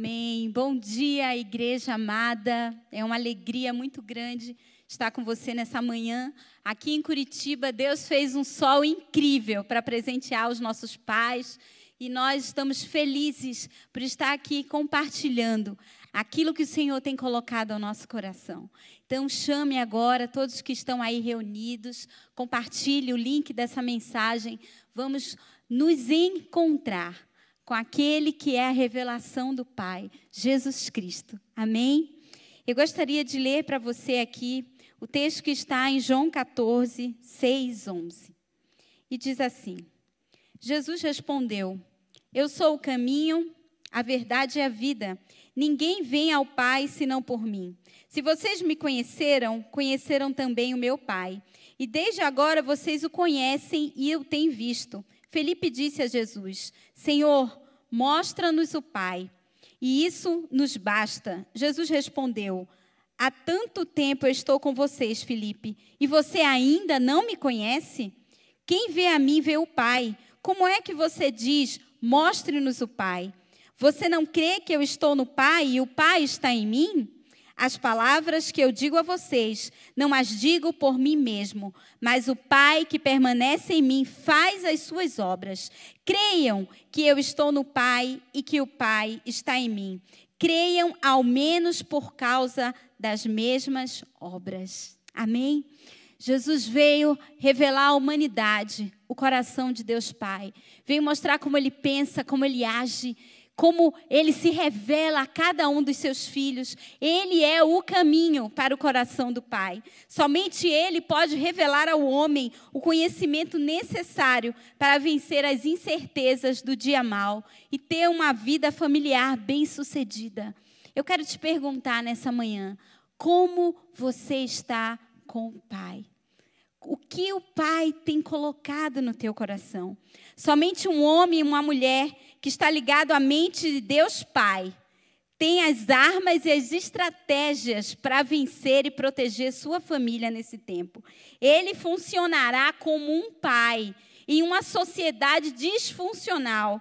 Amém. Bom dia, igreja amada. É uma alegria muito grande estar com você nessa manhã. Aqui em Curitiba, Deus fez um sol incrível para presentear os nossos pais e nós estamos felizes por estar aqui compartilhando aquilo que o Senhor tem colocado ao nosso coração. Então, chame agora todos que estão aí reunidos, compartilhe o link dessa mensagem. Vamos nos encontrar com aquele que é a revelação do Pai, Jesus Cristo. Amém? Eu gostaria de ler para você aqui o texto que está em João 14, 6, 11. E diz assim: Jesus respondeu: Eu sou o caminho, a verdade e a vida. Ninguém vem ao Pai senão por mim. Se vocês me conheceram, conheceram também o meu Pai. E desde agora vocês o conhecem e o têm visto. Felipe disse a Jesus: Senhor, mostra-nos o Pai, e isso nos basta. Jesus respondeu: Há tanto tempo eu estou com vocês, Felipe, e você ainda não me conhece? Quem vê a mim vê o Pai. Como é que você diz: Mostre-nos o Pai? Você não crê que eu estou no Pai e o Pai está em mim? As palavras que eu digo a vocês, não as digo por mim mesmo, mas o Pai que permanece em mim faz as suas obras. Creiam que eu estou no Pai e que o Pai está em mim. Creiam ao menos por causa das mesmas obras. Amém? Jesus veio revelar à humanidade o coração de Deus Pai. Veio mostrar como ele pensa, como ele age como ele se revela a cada um dos seus filhos. Ele é o caminho para o coração do Pai. Somente ele pode revelar ao homem o conhecimento necessário para vencer as incertezas do dia mal e ter uma vida familiar bem-sucedida. Eu quero te perguntar nessa manhã: como você está com o Pai? o que o Pai tem colocado no teu coração. Somente um homem e uma mulher que está ligado à mente de Deus Pai tem as armas e as estratégias para vencer e proteger sua família nesse tempo. Ele funcionará como um pai em uma sociedade disfuncional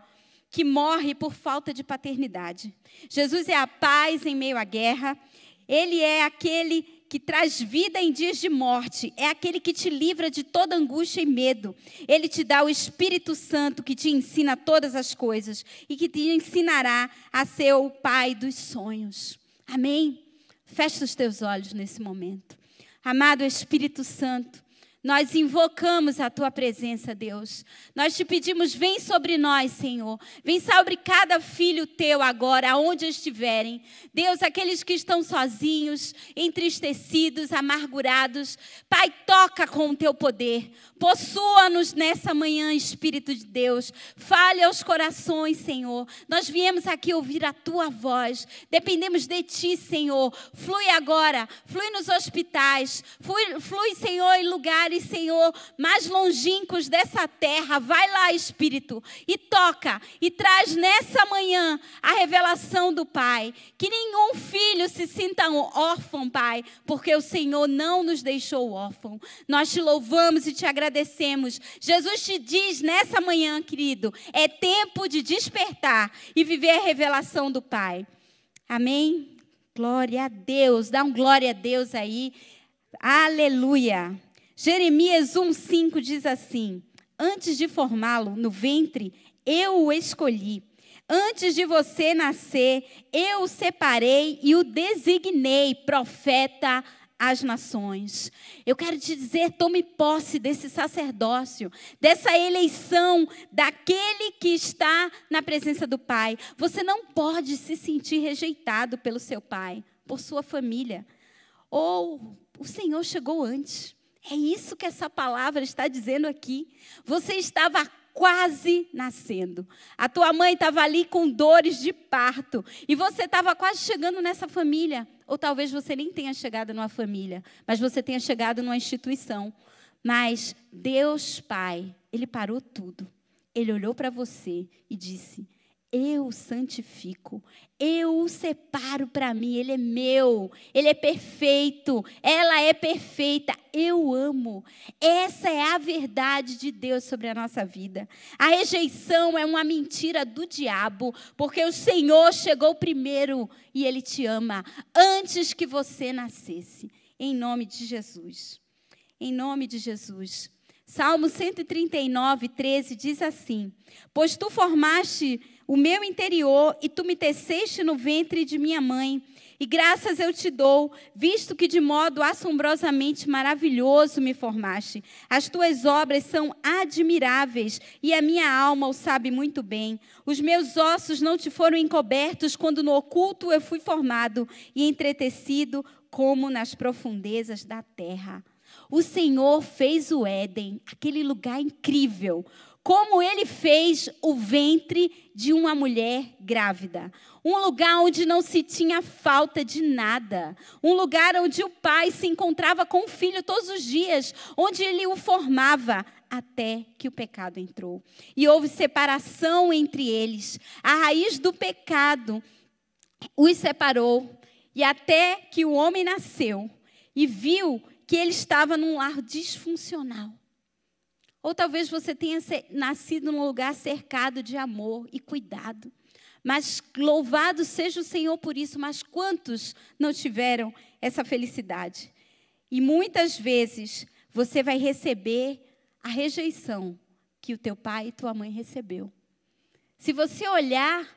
que morre por falta de paternidade. Jesus é a paz em meio à guerra. Ele é aquele que traz vida em dias de morte, é aquele que te livra de toda angústia e medo. Ele te dá o Espírito Santo que te ensina todas as coisas e que te ensinará a ser o Pai dos sonhos. Amém? Fecha os teus olhos nesse momento. Amado Espírito Santo, nós invocamos a tua presença, Deus. Nós te pedimos, vem sobre nós, Senhor. Vem sobre cada filho teu agora, aonde estiverem. Deus, aqueles que estão sozinhos, entristecidos, amargurados. Pai, toca com o teu poder. Possua-nos nessa manhã, Espírito de Deus. Fale aos corações, Senhor. Nós viemos aqui ouvir a tua voz. Dependemos de ti, Senhor. Flui agora. Flui nos hospitais. Flui, flui Senhor, em lugares lugares, Senhor, mais longínquos dessa terra. Vai lá, Espírito, e toca e traz nessa manhã a revelação do Pai. Que nenhum filho se sinta órfão, Pai, porque o Senhor não nos deixou órfão. Nós te louvamos e te agradecemos. Jesus te diz nessa manhã, querido, é tempo de despertar e viver a revelação do Pai. Amém? Glória a Deus. Dá um glória a Deus aí. Aleluia. Jeremias 1,5 diz assim: Antes de formá-lo no ventre, eu o escolhi. Antes de você nascer, eu o separei e o designei profeta às nações. Eu quero te dizer, tome posse desse sacerdócio, dessa eleição daquele que está na presença do Pai. Você não pode se sentir rejeitado pelo seu pai, por sua família. Ou o Senhor chegou antes. É isso que essa palavra está dizendo aqui. Você estava quase nascendo. A tua mãe estava ali com dores de parto. E você estava quase chegando nessa família. Ou talvez você nem tenha chegado numa família, mas você tenha chegado numa instituição. Mas Deus Pai, Ele parou tudo. Ele olhou para você e disse: eu o santifico, eu o separo para mim, ele é meu, ele é perfeito, ela é perfeita, eu amo. Essa é a verdade de Deus sobre a nossa vida. A rejeição é uma mentira do diabo, porque o Senhor chegou primeiro e ele te ama antes que você nascesse. Em nome de Jesus. Em nome de Jesus. Salmo 139, 13 diz assim: Pois tu formaste o meu interior e tu me teceste no ventre de minha mãe. E graças eu te dou, visto que de modo assombrosamente maravilhoso me formaste. As tuas obras são admiráveis e a minha alma o sabe muito bem. Os meus ossos não te foram encobertos quando no oculto eu fui formado e entretecido como nas profundezas da terra. O Senhor fez o Éden, aquele lugar incrível, como ele fez o ventre de uma mulher grávida. Um lugar onde não se tinha falta de nada. Um lugar onde o pai se encontrava com o filho todos os dias, onde ele o formava até que o pecado entrou. E houve separação entre eles. A raiz do pecado os separou. E até que o homem nasceu e viu que ele estava num lar disfuncional. Ou talvez você tenha nascido num lugar cercado de amor e cuidado. Mas louvado seja o Senhor por isso, mas quantos não tiveram essa felicidade? E muitas vezes você vai receber a rejeição que o teu pai e tua mãe recebeu. Se você olhar,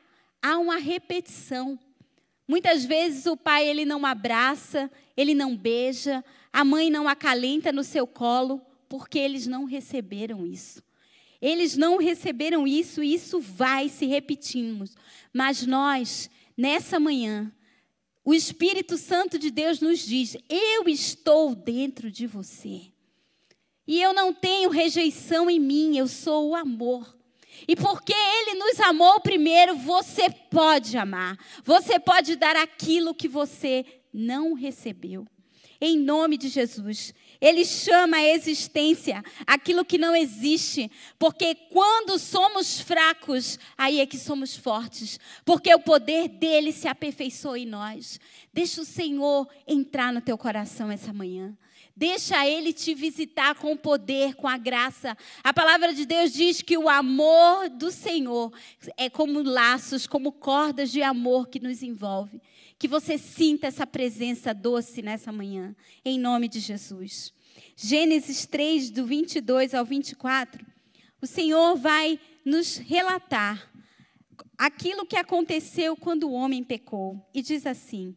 há uma repetição. Muitas vezes o pai ele não abraça, ele não beija, a mãe não acalenta no seu colo, porque eles não receberam isso. Eles não receberam isso e isso vai se repetindo. Mas nós, nessa manhã, o Espírito Santo de Deus nos diz: Eu estou dentro de você. E eu não tenho rejeição em mim, eu sou o amor. E porque Ele nos amou primeiro, você pode amar. Você pode dar aquilo que você não recebeu. Em nome de Jesus. Ele chama a existência aquilo que não existe, porque quando somos fracos, aí é que somos fortes, porque o poder dele se aperfeiçoa em nós. Deixa o Senhor entrar no teu coração essa manhã. Deixa Ele te visitar com o poder, com a graça. A palavra de Deus diz que o amor do Senhor é como laços, como cordas de amor que nos envolve. Que você sinta essa presença doce nessa manhã, em nome de Jesus. Gênesis 3, do 22 ao 24, o Senhor vai nos relatar aquilo que aconteceu quando o homem pecou. E diz assim: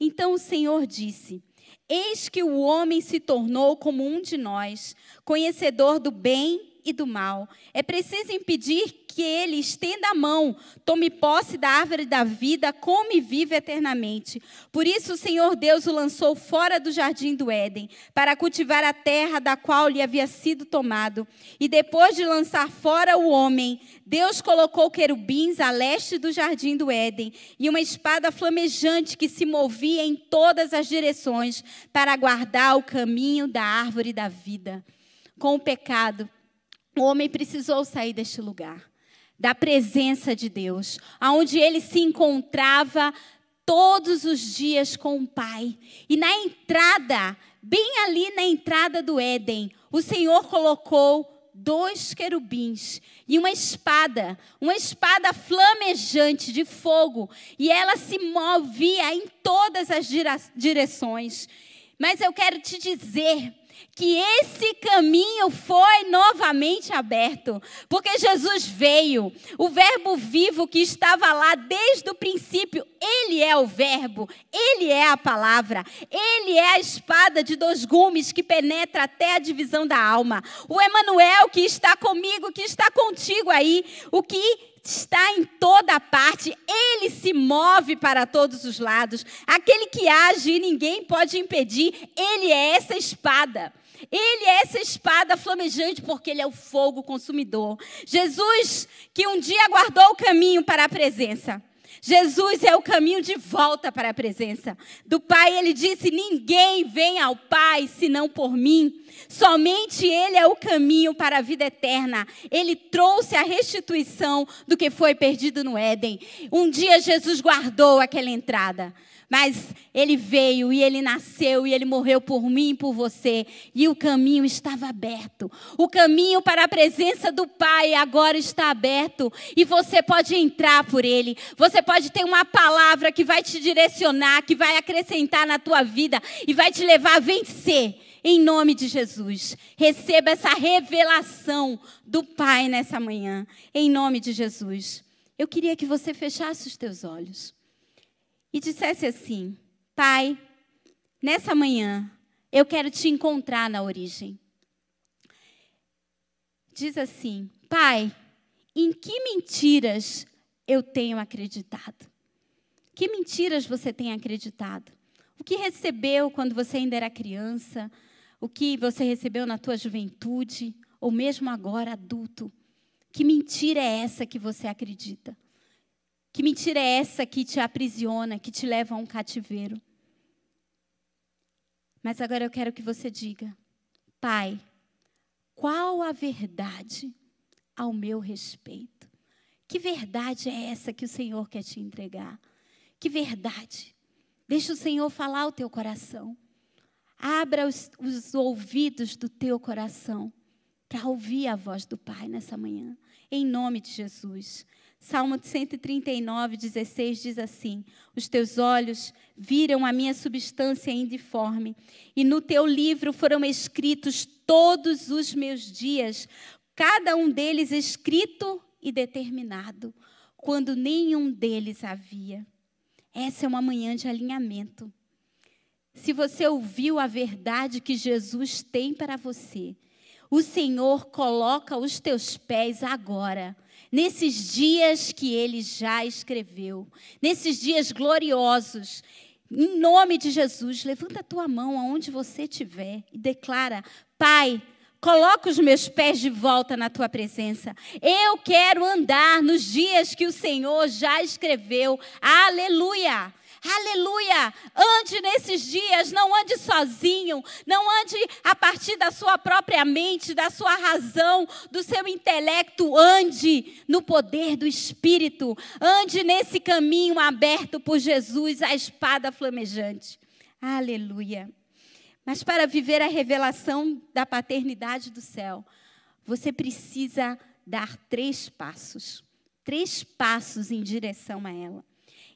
Então o Senhor disse Eis que o homem se tornou como um de nós, conhecedor do bem e do mal. É preciso impedir que ele estenda a mão, tome posse da árvore da vida, come e vive eternamente. Por isso o Senhor Deus o lançou fora do jardim do Éden, para cultivar a terra da qual lhe havia sido tomado. E depois de lançar fora o homem, Deus colocou querubins a leste do jardim do Éden e uma espada flamejante que se movia em todas as direções para guardar o caminho da árvore da vida. Com o pecado, o homem precisou sair deste lugar da presença de Deus, aonde ele se encontrava todos os dias com o Pai. E na entrada, bem ali na entrada do Éden, o Senhor colocou dois querubins e uma espada, uma espada flamejante de fogo, e ela se movia em todas as direções. Mas eu quero te dizer que esse caminho foi novamente aberto, porque Jesus veio, o Verbo vivo que estava lá desde o princípio, ele é o Verbo, ele é a palavra, ele é a espada de dois gumes que penetra até a divisão da alma. O Emanuel que está comigo, que está contigo aí, o que está em toda parte, ele se move para todos os lados. Aquele que age e ninguém pode impedir, ele é essa espada. Ele é essa espada flamejante porque ele é o fogo consumidor. Jesus, que um dia guardou o caminho para a presença. Jesus é o caminho de volta para a presença do Pai. Ele disse: Ninguém vem ao Pai senão por mim. Somente Ele é o caminho para a vida eterna. Ele trouxe a restituição do que foi perdido no Éden. Um dia Jesus guardou aquela entrada. Mas ele veio e ele nasceu e ele morreu por mim e por você. E o caminho estava aberto. O caminho para a presença do Pai agora está aberto. E você pode entrar por ele. Você pode ter uma palavra que vai te direcionar, que vai acrescentar na tua vida e vai te levar a vencer. Em nome de Jesus. Receba essa revelação do Pai nessa manhã. Em nome de Jesus. Eu queria que você fechasse os teus olhos e dissesse assim: Pai, nessa manhã eu quero te encontrar na origem. Diz assim: Pai, em que mentiras eu tenho acreditado? Que mentiras você tem acreditado? O que recebeu quando você ainda era criança? O que você recebeu na tua juventude? Ou mesmo agora adulto? Que mentira é essa que você acredita? Que mentira é essa que te aprisiona, que te leva a um cativeiro? Mas agora eu quero que você diga: Pai, qual a verdade ao meu respeito? Que verdade é essa que o Senhor quer te entregar? Que verdade? Deixa o Senhor falar o teu coração. Abra os, os ouvidos do teu coração para ouvir a voz do Pai nessa manhã. Em nome de Jesus. Salmo 139, 16 diz assim: Os teus olhos viram a minha substância indiforme, e no teu livro foram escritos todos os meus dias, cada um deles escrito e determinado, quando nenhum deles havia. Essa é uma manhã de alinhamento. Se você ouviu a verdade que Jesus tem para você, o Senhor coloca os teus pés agora nesses dias que ele já escreveu, nesses dias gloriosos. Em nome de Jesus, levanta a tua mão aonde você estiver e declara: Pai, coloca os meus pés de volta na tua presença. Eu quero andar nos dias que o Senhor já escreveu. Aleluia! Aleluia! Ande nesses dias, não ande sozinho, não ande a partir da sua própria mente, da sua razão, do seu intelecto. Ande no poder do Espírito. Ande nesse caminho aberto por Jesus, a espada flamejante. Aleluia! Mas para viver a revelação da paternidade do céu, você precisa dar três passos. Três passos em direção a ela.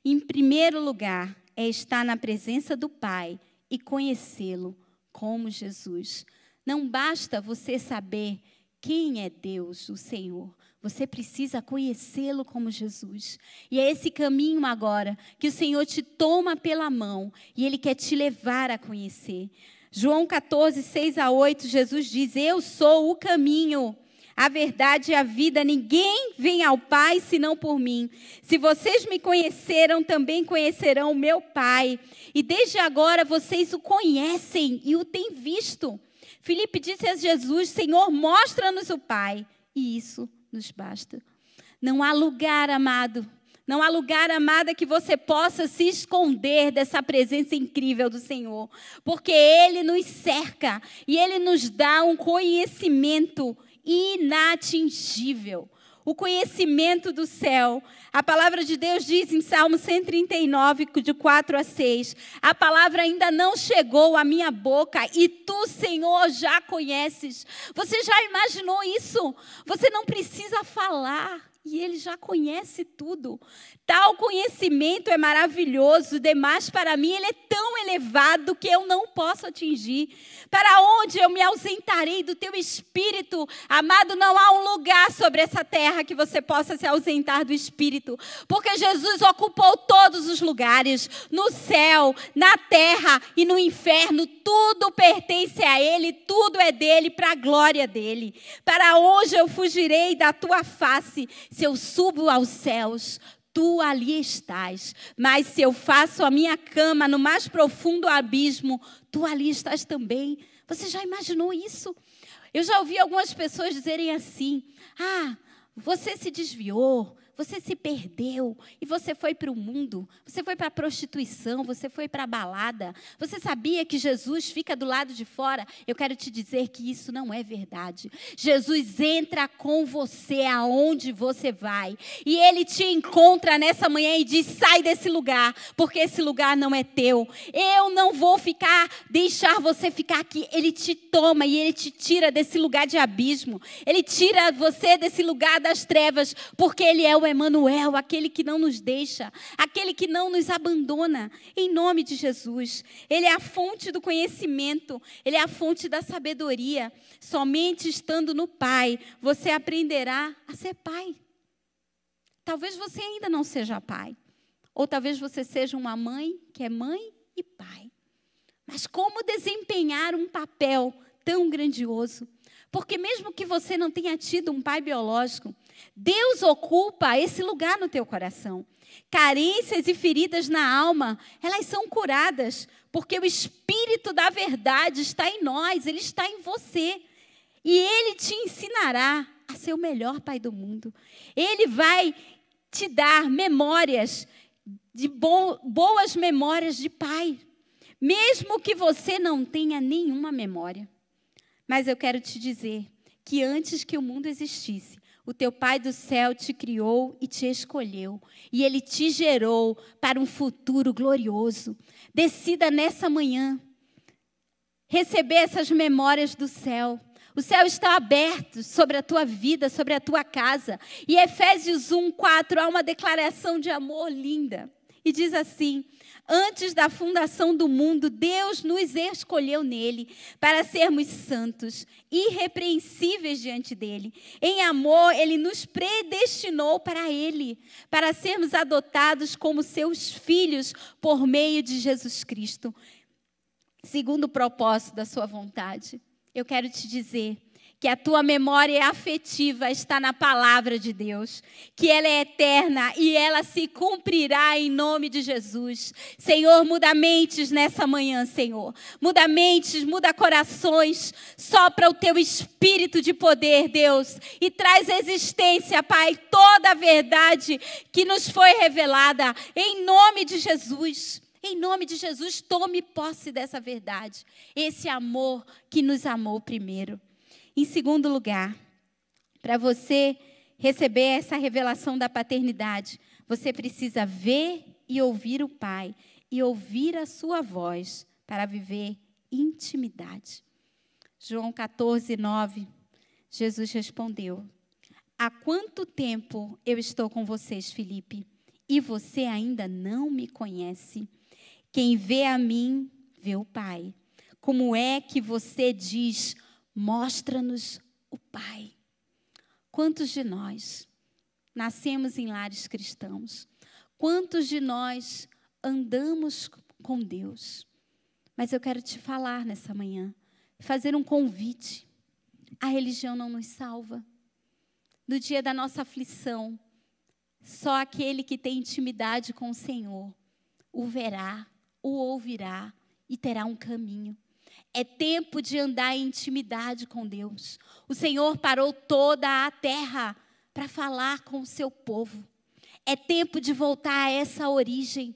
Em primeiro lugar, é estar na presença do Pai e conhecê-lo como Jesus. Não basta você saber quem é Deus, o Senhor. Você precisa conhecê-lo como Jesus. E é esse caminho agora que o Senhor te toma pela mão e ele quer te levar a conhecer. João 14, 6 a 8, Jesus diz: Eu sou o caminho a verdade e a vida, ninguém vem ao Pai senão por mim. Se vocês me conheceram, também conhecerão o meu Pai. E desde agora vocês o conhecem e o têm visto. Filipe disse a Jesus: Senhor, mostra-nos o Pai. E isso nos basta. Não há lugar, amado, não há lugar, amada, que você possa se esconder dessa presença incrível do Senhor, porque Ele nos cerca e Ele nos dá um conhecimento inatingível. O conhecimento do céu. A palavra de Deus diz em Salmo 139, de 4 a 6: A palavra ainda não chegou à minha boca e tu, Senhor, já conheces. Você já imaginou isso? Você não precisa falar e ele já conhece tudo. Tal conhecimento é maravilhoso, demais para mim, ele é tão elevado que eu não posso atingir. Para onde eu me ausentarei do teu espírito? Amado, não há um lugar sobre essa terra que você possa se ausentar do espírito, porque Jesus ocupou todos os lugares, no céu, na terra e no inferno, tudo pertence a ele, tudo é dele para a glória dele. Para onde eu fugirei da tua face? Se eu subo aos céus, tu ali estás. Mas se eu faço a minha cama no mais profundo abismo, tu ali estás também. Você já imaginou isso? Eu já ouvi algumas pessoas dizerem assim: ah, você se desviou, você se perdeu e você foi para o mundo, você foi para a prostituição, você foi para a balada, você sabia que Jesus fica do lado de fora? Eu quero te dizer que isso não é verdade. Jesus entra com você aonde você vai e ele te encontra nessa manhã e diz: sai desse lugar, porque esse lugar não é teu. Eu não vou ficar, deixar você ficar aqui. Ele te toma e ele te tira desse lugar de abismo, ele tira você desse lugar das trevas, porque ele é o Emanuel, aquele que não nos deixa, aquele que não nos abandona, em nome de Jesus. Ele é a fonte do conhecimento, ele é a fonte da sabedoria. Somente estando no Pai, você aprenderá a ser pai. Talvez você ainda não seja pai, ou talvez você seja uma mãe que é mãe e pai. Mas como desempenhar um papel tão grandioso? Porque mesmo que você não tenha tido um pai biológico, Deus ocupa esse lugar no teu coração. Carências e feridas na alma, elas são curadas, porque o Espírito da verdade está em nós, ele está em você. E ele te ensinará a ser o melhor pai do mundo. Ele vai te dar memórias, de bo boas memórias de pai, mesmo que você não tenha nenhuma memória. Mas eu quero te dizer que antes que o mundo existisse, o teu Pai do céu te criou e te escolheu, e ele te gerou para um futuro glorioso. Decida nessa manhã receber essas memórias do céu. O céu está aberto sobre a tua vida, sobre a tua casa. E Efésios 1, 4 há uma declaração de amor linda. E diz assim: Antes da fundação do mundo, Deus nos escolheu nele para sermos santos, irrepreensíveis diante dele. Em amor, ele nos predestinou para ele, para sermos adotados como seus filhos por meio de Jesus Cristo, segundo o propósito da sua vontade. Eu quero te dizer que a tua memória afetiva está na palavra de Deus, que ela é eterna e ela se cumprirá em nome de Jesus. Senhor, muda mentes nessa manhã, Senhor. Muda mentes, muda corações, sopra o teu espírito de poder, Deus, e traz existência, Pai, toda a verdade que nos foi revelada em nome de Jesus. Em nome de Jesus, tome posse dessa verdade, esse amor que nos amou primeiro. Em segundo lugar, para você receber essa revelação da paternidade, você precisa ver e ouvir o Pai e ouvir a sua voz para viver intimidade. João 14, 9, Jesus respondeu: Há quanto tempo eu estou com vocês, Felipe, e você ainda não me conhece? Quem vê a mim, vê o Pai. Como é que você diz, Mostra-nos o Pai. Quantos de nós nascemos em lares cristãos? Quantos de nós andamos com Deus? Mas eu quero te falar nessa manhã, fazer um convite. A religião não nos salva. No dia da nossa aflição, só aquele que tem intimidade com o Senhor o verá, o ouvirá e terá um caminho. É tempo de andar em intimidade com Deus. O Senhor parou toda a terra para falar com o seu povo. É tempo de voltar a essa origem,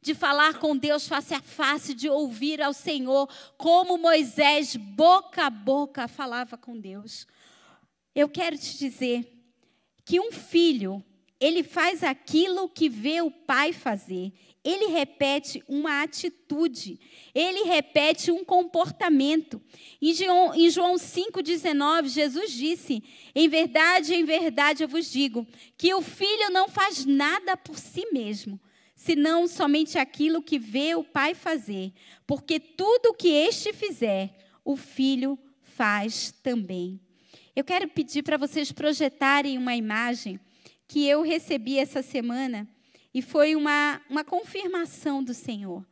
de falar com Deus face a face, de ouvir ao Senhor, como Moisés, boca a boca, falava com Deus. Eu quero te dizer que um filho, ele faz aquilo que vê o pai fazer ele repete uma atitude, ele repete um comportamento. Em João, em João 5,19, Jesus disse: Em verdade, em verdade eu vos digo, que o filho não faz nada por si mesmo, senão somente aquilo que vê o pai fazer, porque tudo o que este fizer, o filho faz também. Eu quero pedir para vocês projetarem uma imagem que eu recebi essa semana e foi uma, uma confirmação do Senhor.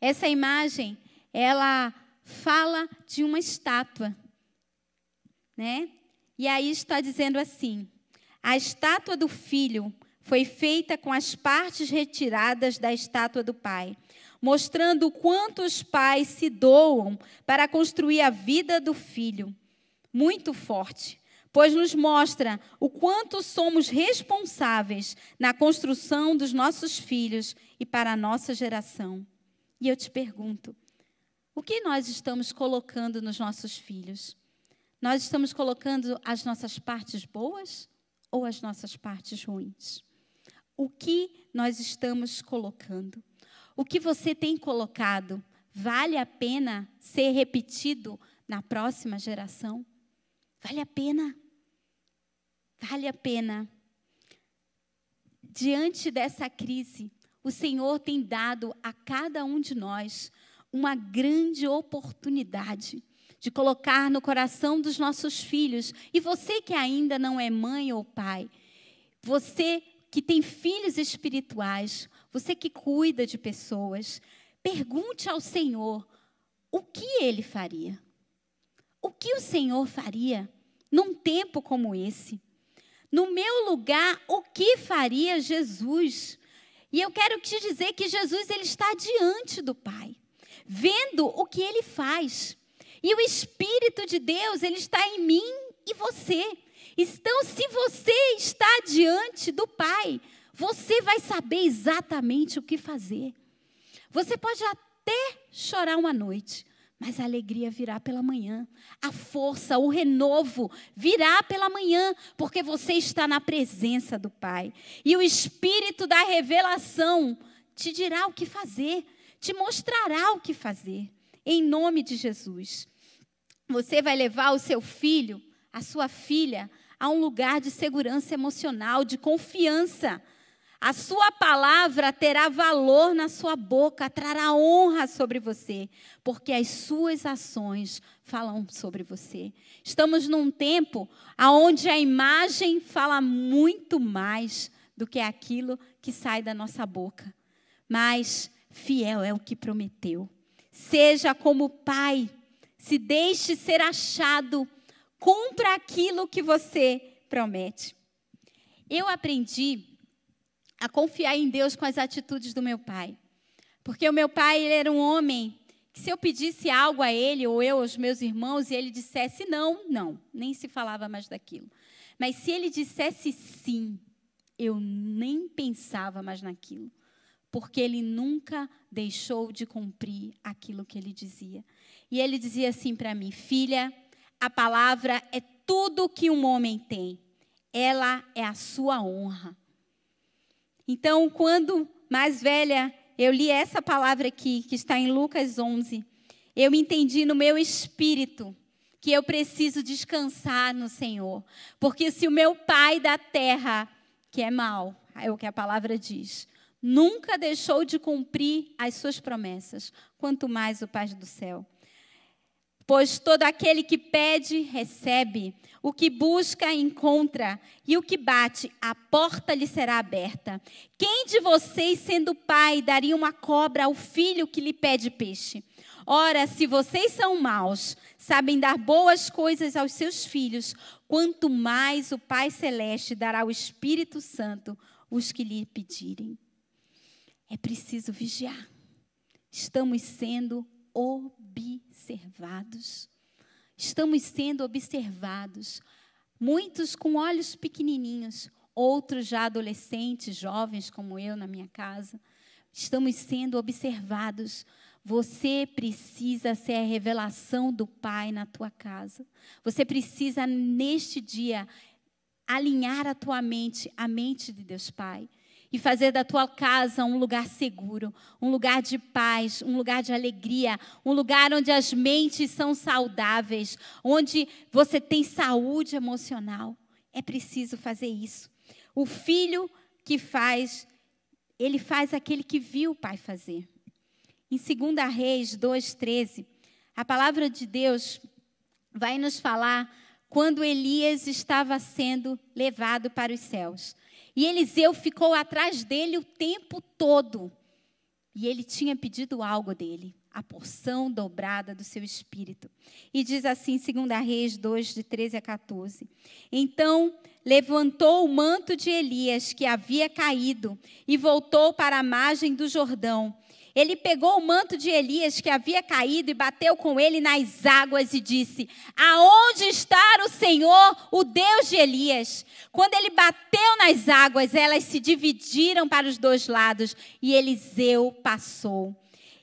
Essa imagem, ela fala de uma estátua, né? E aí está dizendo assim: a estátua do filho foi feita com as partes retiradas da estátua do pai, mostrando o quanto os pais se doam para construir a vida do filho. Muito forte pois nos mostra o quanto somos responsáveis na construção dos nossos filhos e para a nossa geração. E eu te pergunto, o que nós estamos colocando nos nossos filhos? Nós estamos colocando as nossas partes boas ou as nossas partes ruins? O que nós estamos colocando? O que você tem colocado vale a pena ser repetido na próxima geração? Vale a pena? Vale a pena. Diante dessa crise, o Senhor tem dado a cada um de nós uma grande oportunidade de colocar no coração dos nossos filhos. E você que ainda não é mãe ou pai, você que tem filhos espirituais, você que cuida de pessoas, pergunte ao Senhor o que ele faria. O que o Senhor faria num tempo como esse? No meu lugar, o que faria Jesus? E eu quero te dizer que Jesus ele está diante do Pai, vendo o que ele faz. E o Espírito de Deus, ele está em mim e você. Então, se você está diante do Pai, você vai saber exatamente o que fazer. Você pode até chorar uma noite, mas a alegria virá pela manhã. A força, o renovo virá pela manhã, porque você está na presença do Pai. E o Espírito da revelação te dirá o que fazer, te mostrará o que fazer, em nome de Jesus. Você vai levar o seu filho, a sua filha, a um lugar de segurança emocional, de confiança. A sua palavra terá valor na sua boca, trará honra sobre você, porque as suas ações falam sobre você. Estamos num tempo onde a imagem fala muito mais do que aquilo que sai da nossa boca. Mas fiel é o que prometeu. Seja como pai, se deixe ser achado, cumpra aquilo que você promete. Eu aprendi a confiar em Deus com as atitudes do meu pai. Porque o meu pai ele era um homem que se eu pedisse algo a ele, ou eu aos meus irmãos, e ele dissesse não, não, nem se falava mais daquilo. Mas se ele dissesse sim, eu nem pensava mais naquilo. Porque ele nunca deixou de cumprir aquilo que ele dizia. E ele dizia assim para mim: Filha, a palavra é tudo que um homem tem. Ela é a sua honra. Então, quando mais velha, eu li essa palavra aqui, que está em Lucas 11. Eu entendi no meu espírito que eu preciso descansar no Senhor. Porque se o meu pai da terra, que é mau, é o que a palavra diz, nunca deixou de cumprir as suas promessas, quanto mais o Pai do céu. Pois todo aquele que pede, recebe. O que busca, encontra. E o que bate, a porta lhe será aberta. Quem de vocês, sendo pai, daria uma cobra ao filho que lhe pede peixe? Ora, se vocês são maus, sabem dar boas coisas aos seus filhos, quanto mais o Pai Celeste dará o Espírito Santo os que lhe pedirem. É preciso vigiar. Estamos sendo observados. Estamos sendo observados. Muitos com olhos pequenininhos, outros já adolescentes, jovens como eu na minha casa. Estamos sendo observados. Você precisa ser a revelação do Pai na tua casa. Você precisa, neste dia, alinhar a tua mente, a mente de Deus Pai e fazer da tua casa um lugar seguro, um lugar de paz, um lugar de alegria, um lugar onde as mentes são saudáveis, onde você tem saúde emocional. É preciso fazer isso. O filho que faz, ele faz aquele que viu o pai fazer. Em 2 Reis 2,13, a palavra de Deus vai nos falar quando Elias estava sendo levado para os céus. E Eliseu ficou atrás dele o tempo todo. E ele tinha pedido algo dele, a porção dobrada do seu espírito. E diz assim, 2 Reis 2, de 13 a 14. Então levantou o manto de Elias, que havia caído, e voltou para a margem do Jordão. Ele pegou o manto de Elias que havia caído e bateu com ele nas águas e disse: Aonde está o Senhor, o Deus de Elias? Quando ele bateu nas águas, elas se dividiram para os dois lados e Eliseu passou.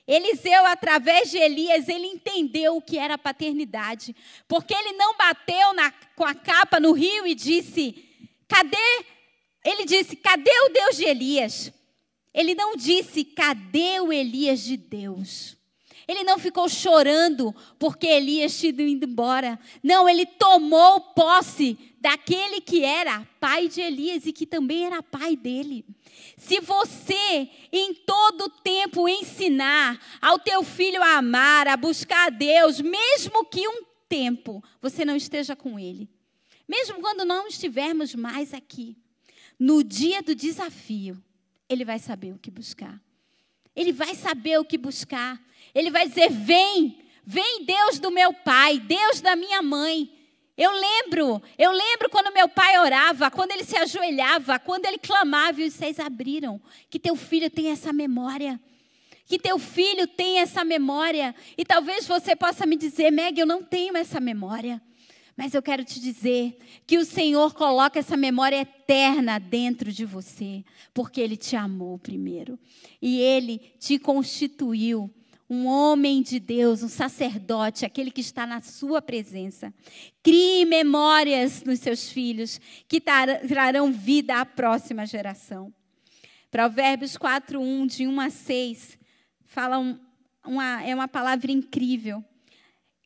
Eliseu, através de Elias, ele entendeu o que era paternidade, porque ele não bateu na, com a capa no rio e disse: Cadê? Ele disse: Cadê o Deus de Elias? Ele não disse: Cadê o Elias de Deus? Ele não ficou chorando porque Elias tinha ido embora. Não, ele tomou posse daquele que era pai de Elias e que também era pai dele. Se você em todo tempo ensinar ao teu filho a amar, a buscar a Deus, mesmo que um tempo você não esteja com ele, mesmo quando não estivermos mais aqui, no dia do desafio, ele vai saber o que buscar. Ele vai saber o que buscar. Ele vai dizer: Vem, vem Deus do meu pai, Deus da minha mãe. Eu lembro, eu lembro quando meu pai orava, quando ele se ajoelhava, quando ele clamava e os seis abriram. Que teu filho tenha essa memória. Que teu filho tenha essa memória. E talvez você possa me dizer, Meg, eu não tenho essa memória. Mas eu quero te dizer que o Senhor coloca essa memória eterna dentro de você, porque Ele te amou primeiro. E Ele te constituiu um homem de Deus, um sacerdote, aquele que está na sua presença. Crie memórias nos seus filhos que trarão vida à próxima geração. Provérbios 4, 1, de 1 a 6, fala um, uma, é uma palavra incrível.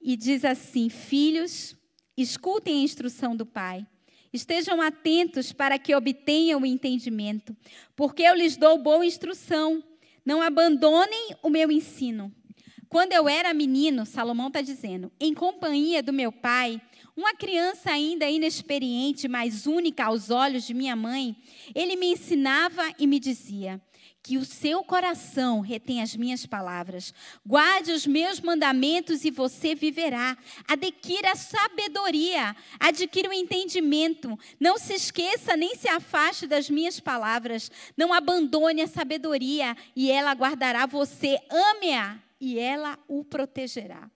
E diz assim: Filhos, Escutem a instrução do Pai. Estejam atentos para que obtenham o entendimento, porque eu lhes dou boa instrução. Não abandonem o meu ensino. Quando eu era menino, Salomão está dizendo, em companhia do meu pai, uma criança ainda inexperiente, mas única aos olhos de minha mãe, ele me ensinava e me dizia: que o seu coração retém as minhas palavras. Guarde os meus mandamentos e você viverá. Adquira sabedoria, adquira o entendimento. Não se esqueça nem se afaste das minhas palavras. Não abandone a sabedoria e ela guardará você. Ame-a e ela o protegerá.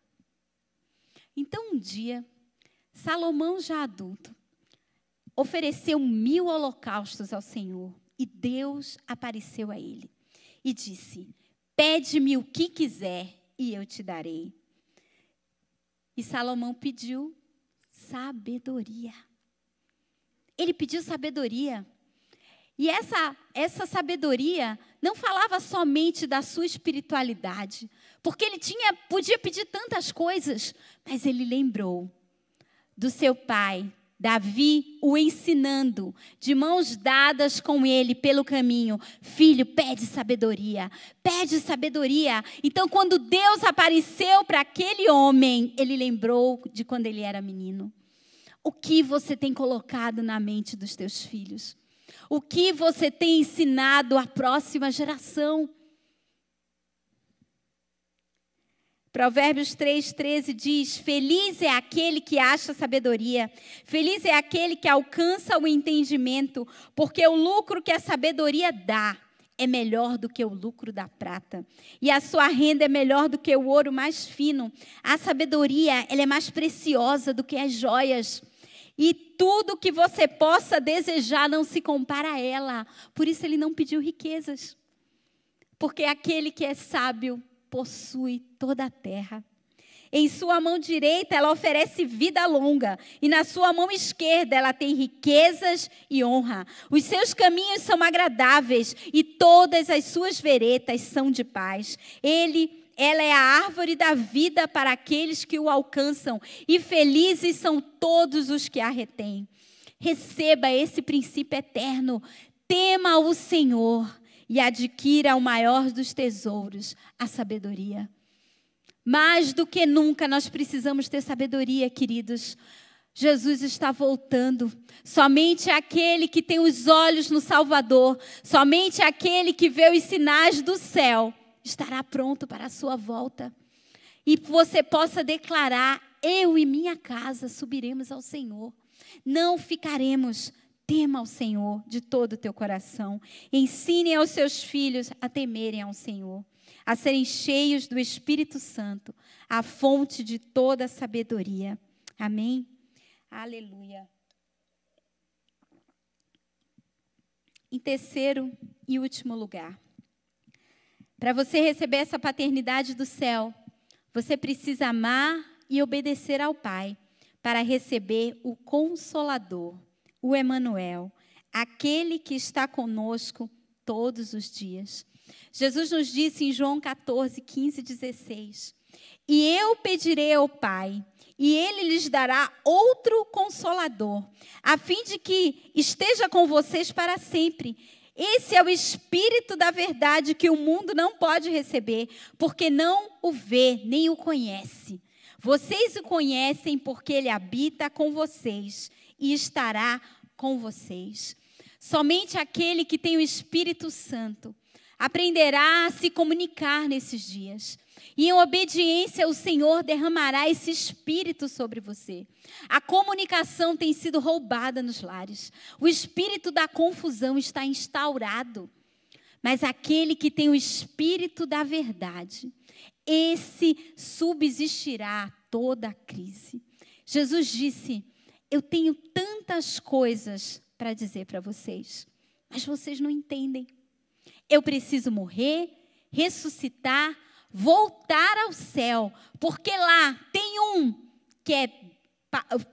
Então, um dia, Salomão, já adulto, ofereceu mil holocaustos ao Senhor. E Deus apareceu a ele e disse: Pede-me o que quiser e eu te darei. E Salomão pediu sabedoria. Ele pediu sabedoria. E essa, essa sabedoria não falava somente da sua espiritualidade, porque ele tinha, podia pedir tantas coisas, mas ele lembrou do seu pai, Davi o ensinando, de mãos dadas com ele pelo caminho. Filho, pede sabedoria, pede sabedoria. Então, quando Deus apareceu para aquele homem, ele lembrou de quando ele era menino. O que você tem colocado na mente dos teus filhos? O que você tem ensinado à próxima geração? Provérbios 3,13 diz: Feliz é aquele que acha sabedoria, feliz é aquele que alcança o entendimento, porque o lucro que a sabedoria dá é melhor do que o lucro da prata, e a sua renda é melhor do que o ouro mais fino. A sabedoria, ela é mais preciosa do que as joias. E tudo que você possa desejar não se compara a ela. Por isso ele não pediu riquezas. Porque aquele que é sábio possui toda a terra. Em sua mão direita ela oferece vida longa, e na sua mão esquerda ela tem riquezas e honra. Os seus caminhos são agradáveis e todas as suas veretas são de paz. Ele ela é a árvore da vida para aqueles que o alcançam, e felizes são todos os que a retêm. Receba esse princípio eterno. Tema o Senhor e adquira o maior dos tesouros, a sabedoria. Mais do que nunca nós precisamos ter sabedoria, queridos. Jesus está voltando. Somente aquele que tem os olhos no Salvador, somente aquele que vê os sinais do céu, estará pronto para a sua volta. E você possa declarar: Eu e minha casa subiremos ao Senhor. Não ficaremos Tema ao Senhor de todo o teu coração. Ensine aos seus filhos a temerem ao Senhor, a serem cheios do Espírito Santo, a fonte de toda sabedoria. Amém? Aleluia. Em terceiro e último lugar, para você receber essa paternidade do céu, você precisa amar e obedecer ao Pai para receber o Consolador, o Emanuel, aquele que está conosco todos os dias. Jesus nos disse em João 14, 15 e 16: E eu pedirei ao Pai, e ele lhes dará outro consolador, a fim de que esteja com vocês para sempre. Esse é o Espírito da verdade que o mundo não pode receber, porque não o vê nem o conhece. Vocês o conhecem porque ele habita com vocês e estará com vocês. Somente aquele que tem o Espírito Santo aprenderá a se comunicar nesses dias. E em obediência, o Senhor derramará esse espírito sobre você. A comunicação tem sido roubada nos lares. O espírito da confusão está instaurado. Mas aquele que tem o espírito da verdade, esse subsistirá toda a crise. Jesus disse: Eu tenho tantas coisas para dizer para vocês, mas vocês não entendem. Eu preciso morrer, ressuscitar, voltar ao céu, porque lá tem um que é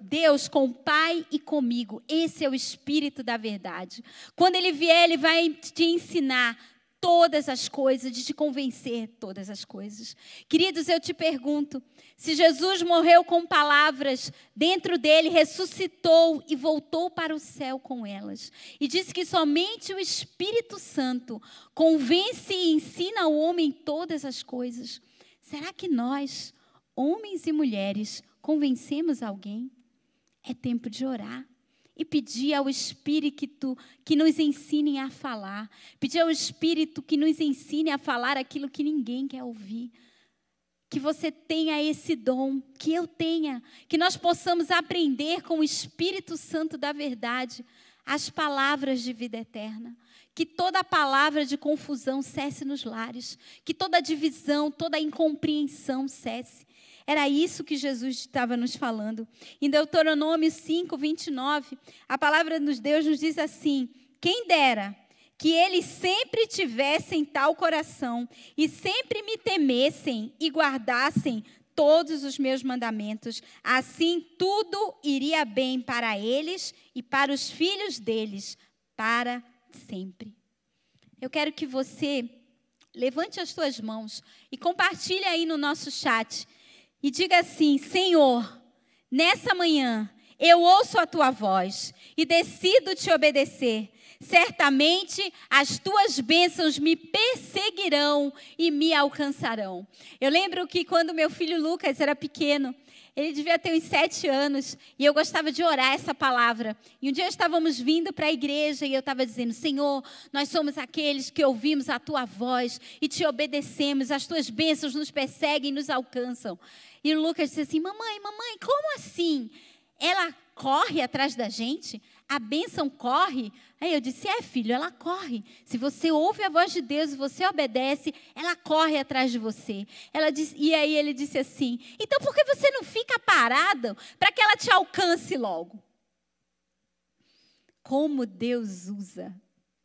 Deus com o Pai e comigo. Esse é o Espírito da verdade. Quando ele vier, ele vai te ensinar todas as coisas, de te convencer todas as coisas. Queridos, eu te pergunto: se Jesus morreu com palavras dentro dele, ressuscitou e voltou para o céu com elas, e disse que somente o Espírito Santo convence e ensina ao homem todas as coisas, será que nós, homens e mulheres, convencemos alguém? É tempo de orar e pedir ao Espírito que nos ensine a falar. Pedir ao Espírito que nos ensine a falar aquilo que ninguém quer ouvir. Que você tenha esse dom, que eu tenha, que nós possamos aprender com o Espírito Santo da verdade as palavras de vida eterna. Que toda palavra de confusão cesse nos lares, que toda divisão, toda incompreensão cesse. Era isso que Jesus estava nos falando. Em Deuteronômio 5, 29, a palavra de Deus nos diz assim: Quem dera que eles sempre tivessem tal coração e sempre me temessem e guardassem todos os meus mandamentos, assim tudo iria bem para eles e para os filhos deles para sempre. Eu quero que você levante as suas mãos e compartilhe aí no nosso chat e diga assim: Senhor, nessa manhã eu ouço a tua voz e decido te obedecer. Certamente as tuas bênçãos me perseguirão e me alcançarão. Eu lembro que quando meu filho Lucas era pequeno, ele devia ter uns sete anos e eu gostava de orar essa palavra. E um dia estávamos vindo para a igreja e eu estava dizendo: Senhor, nós somos aqueles que ouvimos a tua voz e te obedecemos, as tuas bênçãos nos perseguem e nos alcançam. E o Lucas disse assim: Mamãe, mamãe, como assim? Ela corre atrás da gente? A bênção corre? Aí eu disse: É, filho, ela corre. Se você ouve a voz de Deus e você obedece, ela corre atrás de você. Ela disse, e aí ele disse assim: Então por que você não fica parado para que ela te alcance logo? Como Deus usa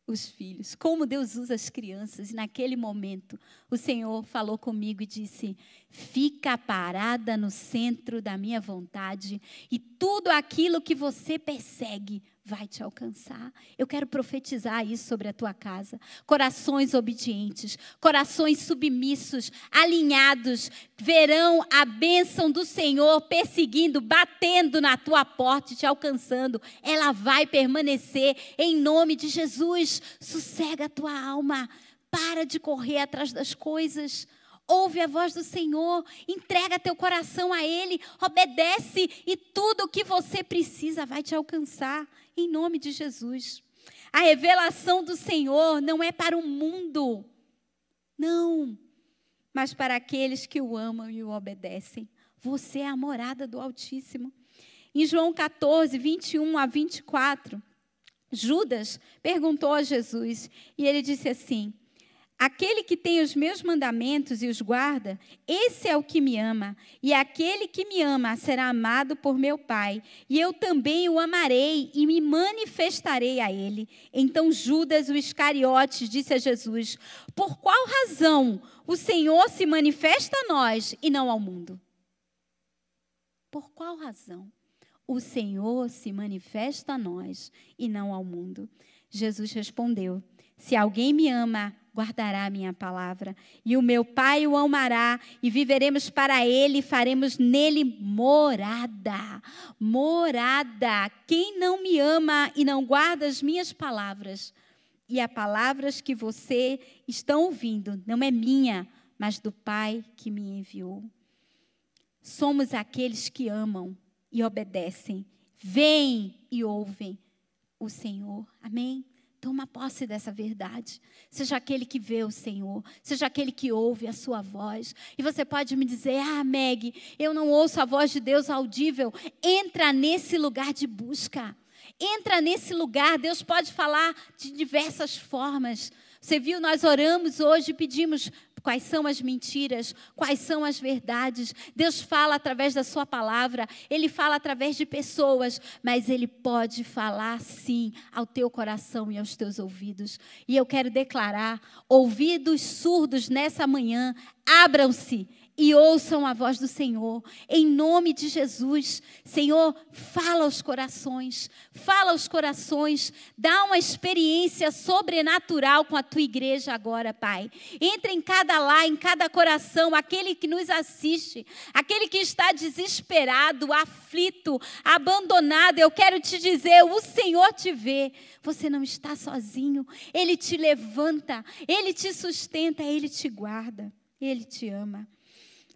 os filhos, como Deus usa as crianças. E naquele momento, o Senhor falou comigo e disse: Fica parada no centro da minha vontade, e tudo aquilo que você persegue vai te alcançar. Eu quero profetizar isso sobre a tua casa. Corações obedientes, corações submissos, alinhados, verão a bênção do Senhor perseguindo, batendo na tua porta e te alcançando. Ela vai permanecer em nome de Jesus. Sossega a tua alma. Para de correr atrás das coisas. Ouve a voz do Senhor, entrega teu coração a Ele, obedece e tudo o que você precisa vai te alcançar, em nome de Jesus. A revelação do Senhor não é para o mundo, não, mas para aqueles que o amam e o obedecem. Você é a morada do Altíssimo. Em João 14, 21 a 24, Judas perguntou a Jesus e ele disse assim: Aquele que tem os meus mandamentos e os guarda, esse é o que me ama. E aquele que me ama será amado por meu Pai. E eu também o amarei e me manifestarei a ele. Então Judas, o Iscariotes, disse a Jesus: Por qual razão o Senhor se manifesta a nós e não ao mundo? Por qual razão o Senhor se manifesta a nós e não ao mundo? Jesus respondeu: Se alguém me ama, guardará a minha palavra, e o meu Pai o amará, e viveremos para ele, e faremos nele morada. Morada. Quem não me ama e não guarda as minhas palavras, e as palavras que você estão ouvindo, não é minha, mas do Pai que me enviou. Somos aqueles que amam e obedecem, veem e ouvem o Senhor. Amém? Toma posse dessa verdade. Seja aquele que vê o Senhor, seja aquele que ouve a sua voz. E você pode me dizer: "Ah, Meg, eu não ouço a voz de Deus audível". Entra nesse lugar de busca. Entra nesse lugar, Deus pode falar de diversas formas. Você viu, nós oramos hoje e pedimos quais são as mentiras, quais são as verdades. Deus fala através da Sua palavra, Ele fala através de pessoas, mas Ele pode falar sim ao teu coração e aos teus ouvidos. E eu quero declarar: ouvidos surdos nessa manhã, abram-se e ouçam a voz do Senhor, em nome de Jesus. Senhor, fala aos corações, fala aos corações, dá uma experiência sobrenatural com a tua igreja agora, Pai. Entra em cada lá, em cada coração, aquele que nos assiste, aquele que está desesperado, aflito, abandonado. Eu quero te dizer: o Senhor te vê, você não está sozinho, Ele te levanta, Ele te sustenta, Ele te guarda, Ele te ama.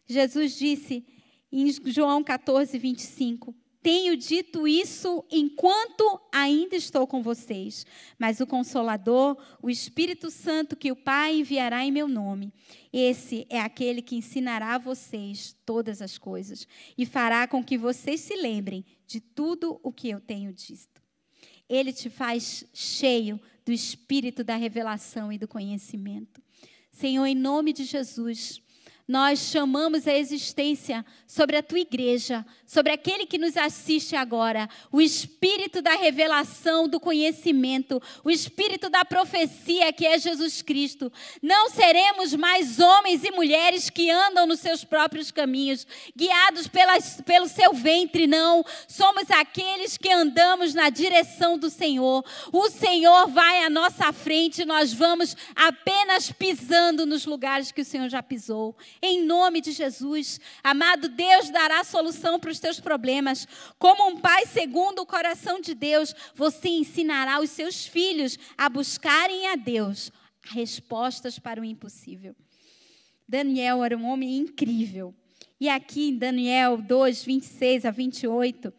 Jesus disse em João 14, 25: Tenho dito isso enquanto ainda estou com vocês, mas o Consolador, o Espírito Santo, que o Pai enviará em meu nome, esse é aquele que ensinará a vocês todas as coisas e fará com que vocês se lembrem de tudo o que eu tenho dito. Ele te faz cheio do espírito da revelação e do conhecimento. Senhor, em nome de Jesus, nós chamamos a existência sobre a tua igreja, sobre aquele que nos assiste agora, o espírito da revelação, do conhecimento, o espírito da profecia que é Jesus Cristo. Não seremos mais homens e mulheres que andam nos seus próprios caminhos, guiados pelas, pelo seu ventre, não. Somos aqueles que andamos na direção do Senhor. O Senhor vai à nossa frente, nós vamos apenas pisando nos lugares que o Senhor já pisou em nome de Jesus. Amado, Deus dará solução para os teus problemas. Como um pai segundo o coração de Deus, você ensinará os seus filhos a buscarem a Deus respostas para o impossível. Daniel era um homem incrível. E aqui em Daniel 2, 26 a 28,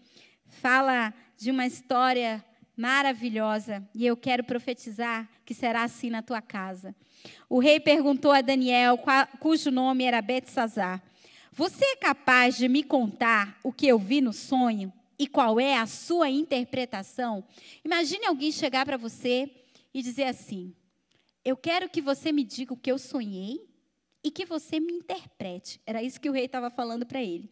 fala de uma história maravilhosa. E eu quero profetizar que será assim na tua casa. O rei perguntou a Daniel, cujo nome era Betsazar: Você é capaz de me contar o que eu vi no sonho e qual é a sua interpretação? Imagine alguém chegar para você e dizer assim: Eu quero que você me diga o que eu sonhei e que você me interprete. Era isso que o rei estava falando para ele.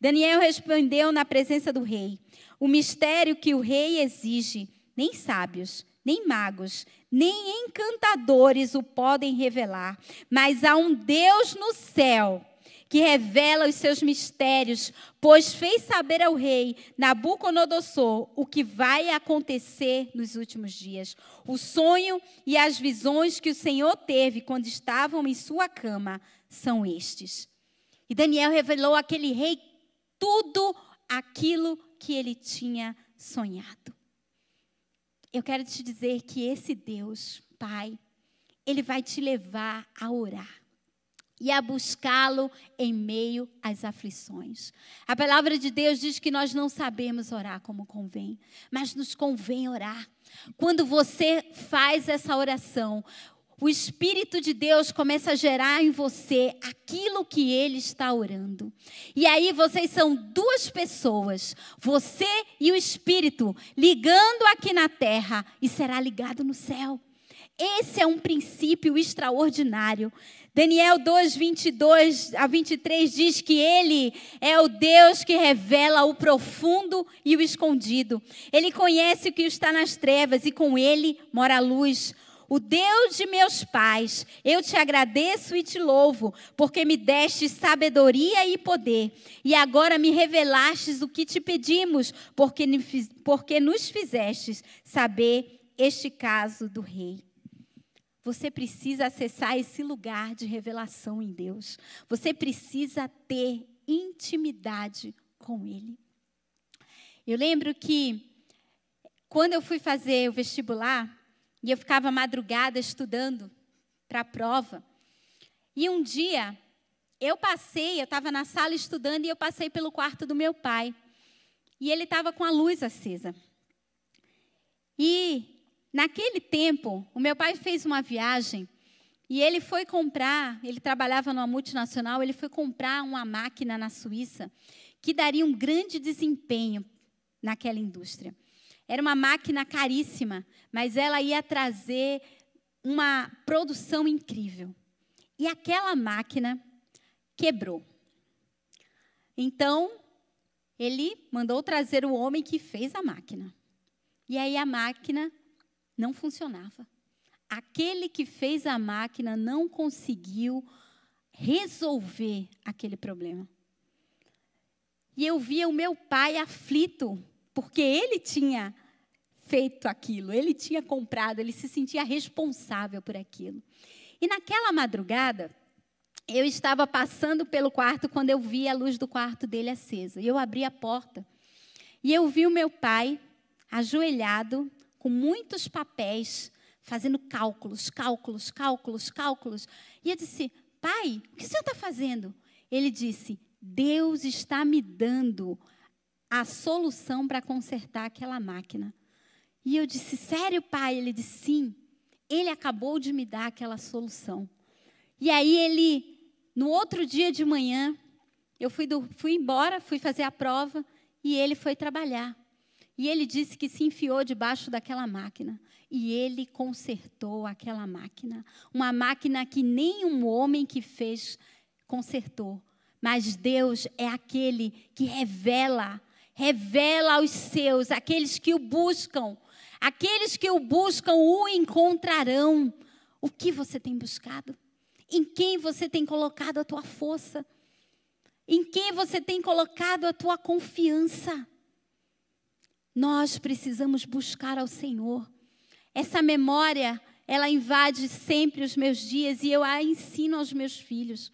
Daniel respondeu na presença do rei: O mistério que o rei exige, nem sábios, nem magos, nem encantadores o podem revelar, mas há um Deus no céu que revela os seus mistérios, pois fez saber ao rei Nabucodonosor o que vai acontecer nos últimos dias. O sonho e as visões que o Senhor teve quando estavam em sua cama são estes. E Daniel revelou àquele rei tudo aquilo que ele tinha sonhado. Eu quero te dizer que esse Deus, Pai, ele vai te levar a orar e a buscá-lo em meio às aflições. A palavra de Deus diz que nós não sabemos orar como convém, mas nos convém orar. Quando você faz essa oração, o Espírito de Deus começa a gerar em você aquilo que ele está orando. E aí vocês são duas pessoas, você e o Espírito, ligando aqui na terra e será ligado no céu. Esse é um princípio extraordinário. Daniel 2, 22 a 23 diz que ele é o Deus que revela o profundo e o escondido. Ele conhece o que está nas trevas e com ele mora a luz. O Deus de meus pais, eu te agradeço e te louvo, porque me deste sabedoria e poder, e agora me revelastes o que te pedimos, porque, porque nos fizestes saber este caso do rei. Você precisa acessar esse lugar de revelação em Deus. Você precisa ter intimidade com Ele. Eu lembro que quando eu fui fazer o vestibular, e eu ficava madrugada estudando para a prova. E um dia, eu passei, eu estava na sala estudando e eu passei pelo quarto do meu pai. E ele estava com a luz acesa. E naquele tempo, o meu pai fez uma viagem e ele foi comprar, ele trabalhava numa multinacional, ele foi comprar uma máquina na Suíça que daria um grande desempenho naquela indústria. Era uma máquina caríssima, mas ela ia trazer uma produção incrível. E aquela máquina quebrou. Então, ele mandou trazer o homem que fez a máquina. E aí a máquina não funcionava. Aquele que fez a máquina não conseguiu resolver aquele problema. E eu via o meu pai aflito, porque ele tinha feito aquilo, ele tinha comprado, ele se sentia responsável por aquilo. E naquela madrugada, eu estava passando pelo quarto quando eu vi a luz do quarto dele acesa. E eu abri a porta. E eu vi o meu pai ajoelhado, com muitos papéis, fazendo cálculos, cálculos, cálculos, cálculos. E eu disse: Pai, o que o senhor está fazendo? Ele disse: Deus está me dando a solução para consertar aquela máquina. E eu disse: Sério, pai? Ele disse: Sim. Ele acabou de me dar aquela solução. E aí ele, no outro dia de manhã, eu fui, do, fui embora, fui fazer a prova e ele foi trabalhar. E ele disse que se enfiou debaixo daquela máquina. E ele consertou aquela máquina. Uma máquina que nenhum homem que fez consertou. Mas Deus é aquele que revela, revela aos seus, aqueles que o buscam. Aqueles que o buscam o encontrarão. O que você tem buscado? Em quem você tem colocado a tua força? Em quem você tem colocado a tua confiança? Nós precisamos buscar ao Senhor. Essa memória, ela invade sempre os meus dias e eu a ensino aos meus filhos.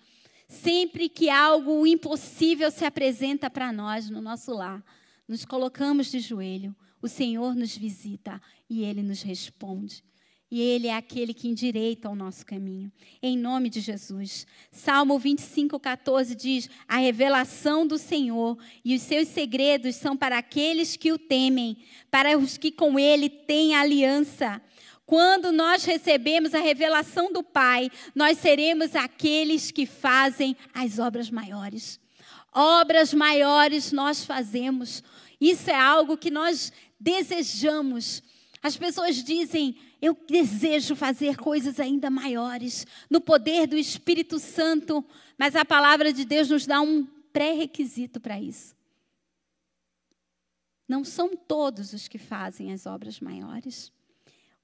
Sempre que algo impossível se apresenta para nós no nosso lar, nos colocamos de joelho o Senhor nos visita e Ele nos responde. E Ele é aquele que endireita o nosso caminho. Em nome de Jesus. Salmo 25, 14 diz: A revelação do Senhor e os seus segredos são para aqueles que o temem, para os que com Ele têm aliança. Quando nós recebemos a revelação do Pai, nós seremos aqueles que fazem as obras maiores. Obras maiores nós fazemos. Isso é algo que nós desejamos. As pessoas dizem: Eu desejo fazer coisas ainda maiores no poder do Espírito Santo, mas a palavra de Deus nos dá um pré-requisito para isso. Não são todos os que fazem as obras maiores.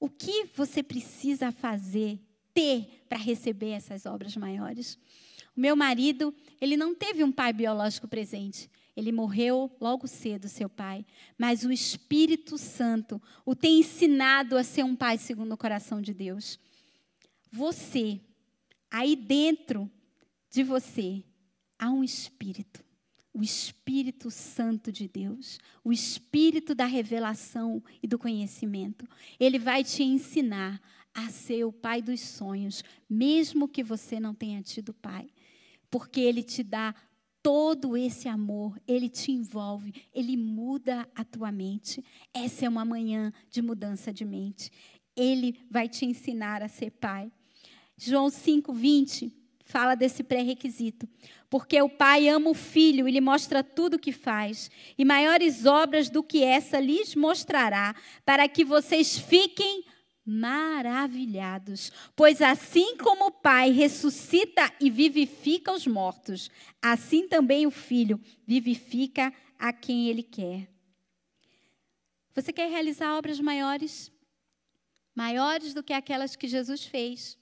O que você precisa fazer, ter para receber essas obras maiores? O meu marido, ele não teve um pai biológico presente. Ele morreu logo cedo, seu pai. Mas o Espírito Santo o tem ensinado a ser um pai segundo o coração de Deus. Você, aí dentro de você, há um Espírito. O Espírito Santo de Deus, o Espírito da revelação e do conhecimento. Ele vai te ensinar a ser o pai dos sonhos, mesmo que você não tenha tido pai, porque ele te dá todo esse amor, ele te envolve, ele muda a tua mente. Essa é uma manhã de mudança de mente. Ele vai te ensinar a ser pai. João 5, 20 fala desse pré-requisito. Porque o Pai ama o Filho e lhe mostra tudo o que faz, e maiores obras do que essa lhes mostrará, para que vocês fiquem maravilhados. Pois assim como o Pai ressuscita e vivifica os mortos, assim também o Filho vivifica a quem ele quer. Você quer realizar obras maiores? Maiores do que aquelas que Jesus fez?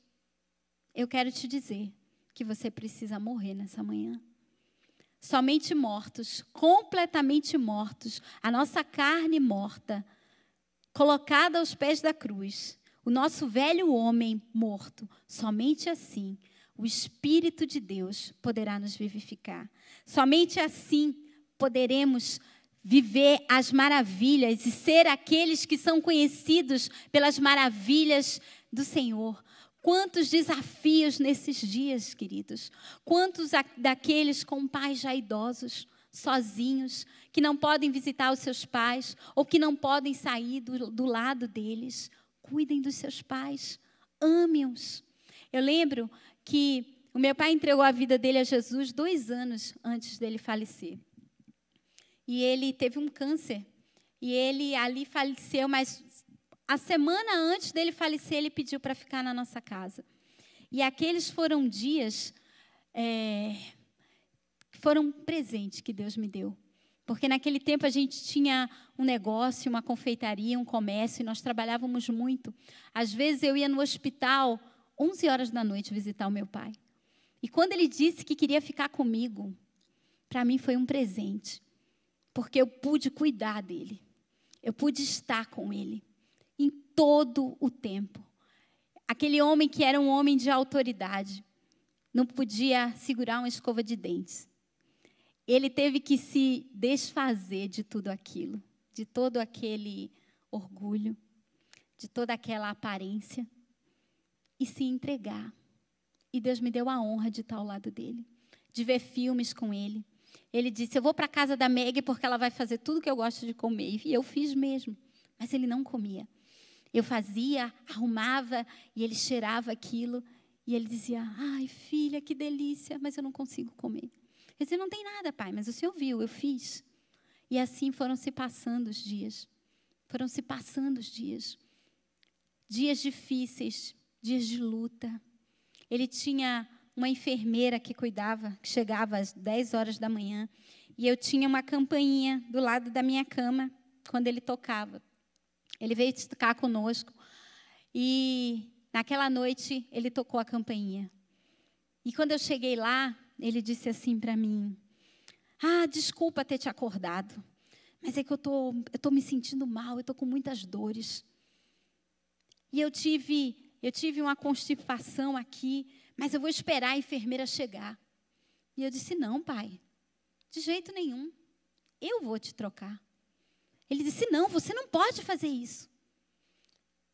Eu quero te dizer que você precisa morrer nessa manhã. Somente mortos, completamente mortos, a nossa carne morta colocada aos pés da cruz, o nosso velho homem morto, somente assim o Espírito de Deus poderá nos vivificar. Somente assim poderemos viver as maravilhas e ser aqueles que são conhecidos pelas maravilhas do Senhor. Quantos desafios nesses dias, queridos. Quantos daqueles com pais já idosos sozinhos, que não podem visitar os seus pais ou que não podem sair do, do lado deles. Cuidem dos seus pais, ame-os. Eu lembro que o meu pai entregou a vida dele a Jesus dois anos antes dele falecer. E ele teve um câncer. E ele ali faleceu, mas a semana antes dele falecer, ele pediu para ficar na nossa casa. E aqueles foram dias é, foram um presente que Deus me deu. Porque naquele tempo a gente tinha um negócio, uma confeitaria, um comércio, e nós trabalhávamos muito. Às vezes eu ia no hospital 11 horas da noite visitar o meu pai. E quando ele disse que queria ficar comigo, para mim foi um presente. Porque eu pude cuidar dele. Eu pude estar com ele todo o tempo. Aquele homem que era um homem de autoridade, não podia segurar uma escova de dentes ele teve que se desfazer de tudo aquilo, de todo aquele orgulho, de toda aquela aparência e se entregar. E Deus me deu a honra de estar ao lado dele, de ver filmes com ele. Ele disse: Eu vou para a casa da Meg porque ela vai fazer tudo que eu gosto de comer. E eu fiz mesmo, mas ele não comia. Eu fazia, arrumava e ele cheirava aquilo. E ele dizia: Ai, filha, que delícia, mas eu não consigo comer. Eu disse, não tem nada, pai, mas o senhor viu, eu fiz. E assim foram se passando os dias. Foram se passando os dias. Dias difíceis, dias de luta. Ele tinha uma enfermeira que cuidava, que chegava às 10 horas da manhã. E eu tinha uma campainha do lado da minha cama quando ele tocava. Ele veio tocar conosco. E naquela noite ele tocou a campainha. E quando eu cheguei lá, ele disse assim para mim: Ah, desculpa ter te acordado, mas é que eu tô, eu tô me sentindo mal, eu tô com muitas dores. E eu tive, eu tive uma constipação aqui, mas eu vou esperar a enfermeira chegar. E eu disse: Não, pai, de jeito nenhum. Eu vou te trocar. Ele disse: Não, você não pode fazer isso.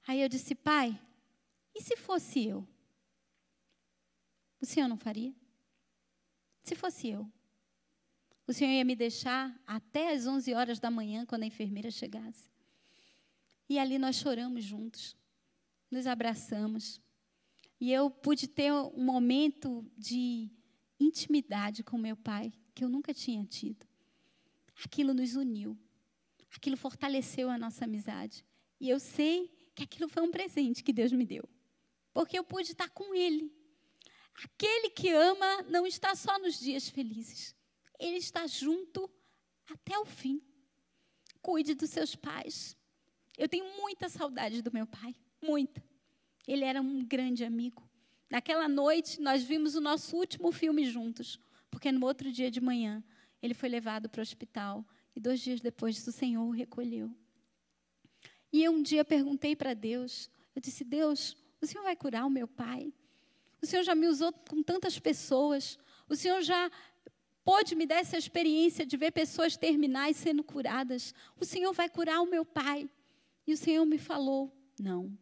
Aí eu disse: Pai, e se fosse eu? O senhor não faria? Se fosse eu, o Senhor ia me deixar até as 11 horas da manhã, quando a enfermeira chegasse. E ali nós choramos juntos, nos abraçamos. E eu pude ter um momento de intimidade com meu pai, que eu nunca tinha tido. Aquilo nos uniu, aquilo fortaleceu a nossa amizade. E eu sei que aquilo foi um presente que Deus me deu, porque eu pude estar com ele Aquele que ama não está só nos dias felizes, ele está junto até o fim. Cuide dos seus pais. Eu tenho muita saudade do meu pai, muita. Ele era um grande amigo. Naquela noite, nós vimos o nosso último filme juntos, porque no outro dia de manhã ele foi levado para o hospital e dois dias depois o Senhor o recolheu. E eu um dia perguntei para Deus, eu disse: Deus, o Senhor vai curar o meu pai? O Senhor já me usou com tantas pessoas. O Senhor já pôde me dar essa experiência de ver pessoas terminais sendo curadas. O Senhor vai curar o meu pai. E o Senhor me falou: não.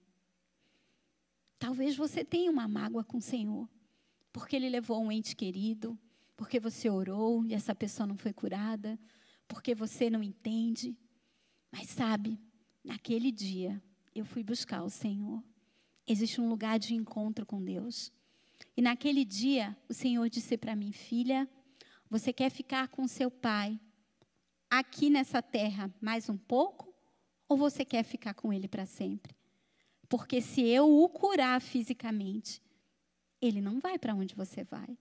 Talvez você tenha uma mágoa com o Senhor, porque Ele levou um ente querido, porque você orou e essa pessoa não foi curada, porque você não entende. Mas sabe, naquele dia eu fui buscar o Senhor. existe um lugar de encontro com Deus. E naquele dia, o Senhor disse para mim, filha, você quer ficar com seu pai aqui nessa terra mais um pouco? Ou você quer ficar com ele para sempre? Porque se eu o curar fisicamente, ele não vai para onde você vai.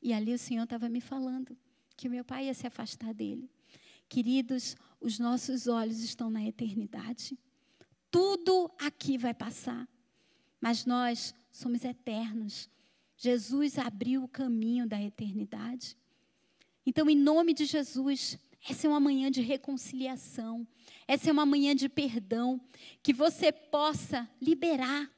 E ali o Senhor estava me falando que meu pai ia se afastar dele. Queridos, os nossos olhos estão na eternidade. Tudo aqui vai passar, mas nós somos eternos. Jesus abriu o caminho da eternidade. Então, em nome de Jesus, essa é uma manhã de reconciliação, essa é uma manhã de perdão, que você possa liberar,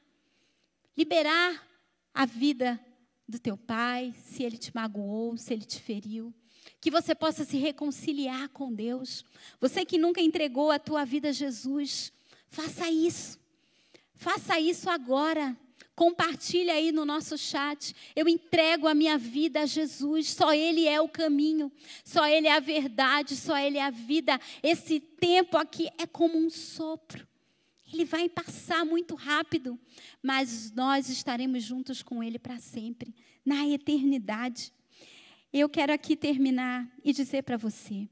liberar a vida do teu pai, se ele te magoou, se ele te feriu, que você possa se reconciliar com Deus. Você que nunca entregou a tua vida a Jesus, faça isso. Faça isso agora. Compartilha aí no nosso chat. Eu entrego a minha vida a Jesus. Só Ele é o caminho. Só Ele é a verdade. Só Ele é a vida. Esse tempo aqui é como um sopro. Ele vai passar muito rápido, mas nós estaremos juntos com Ele para sempre, na eternidade. Eu quero aqui terminar e dizer para você: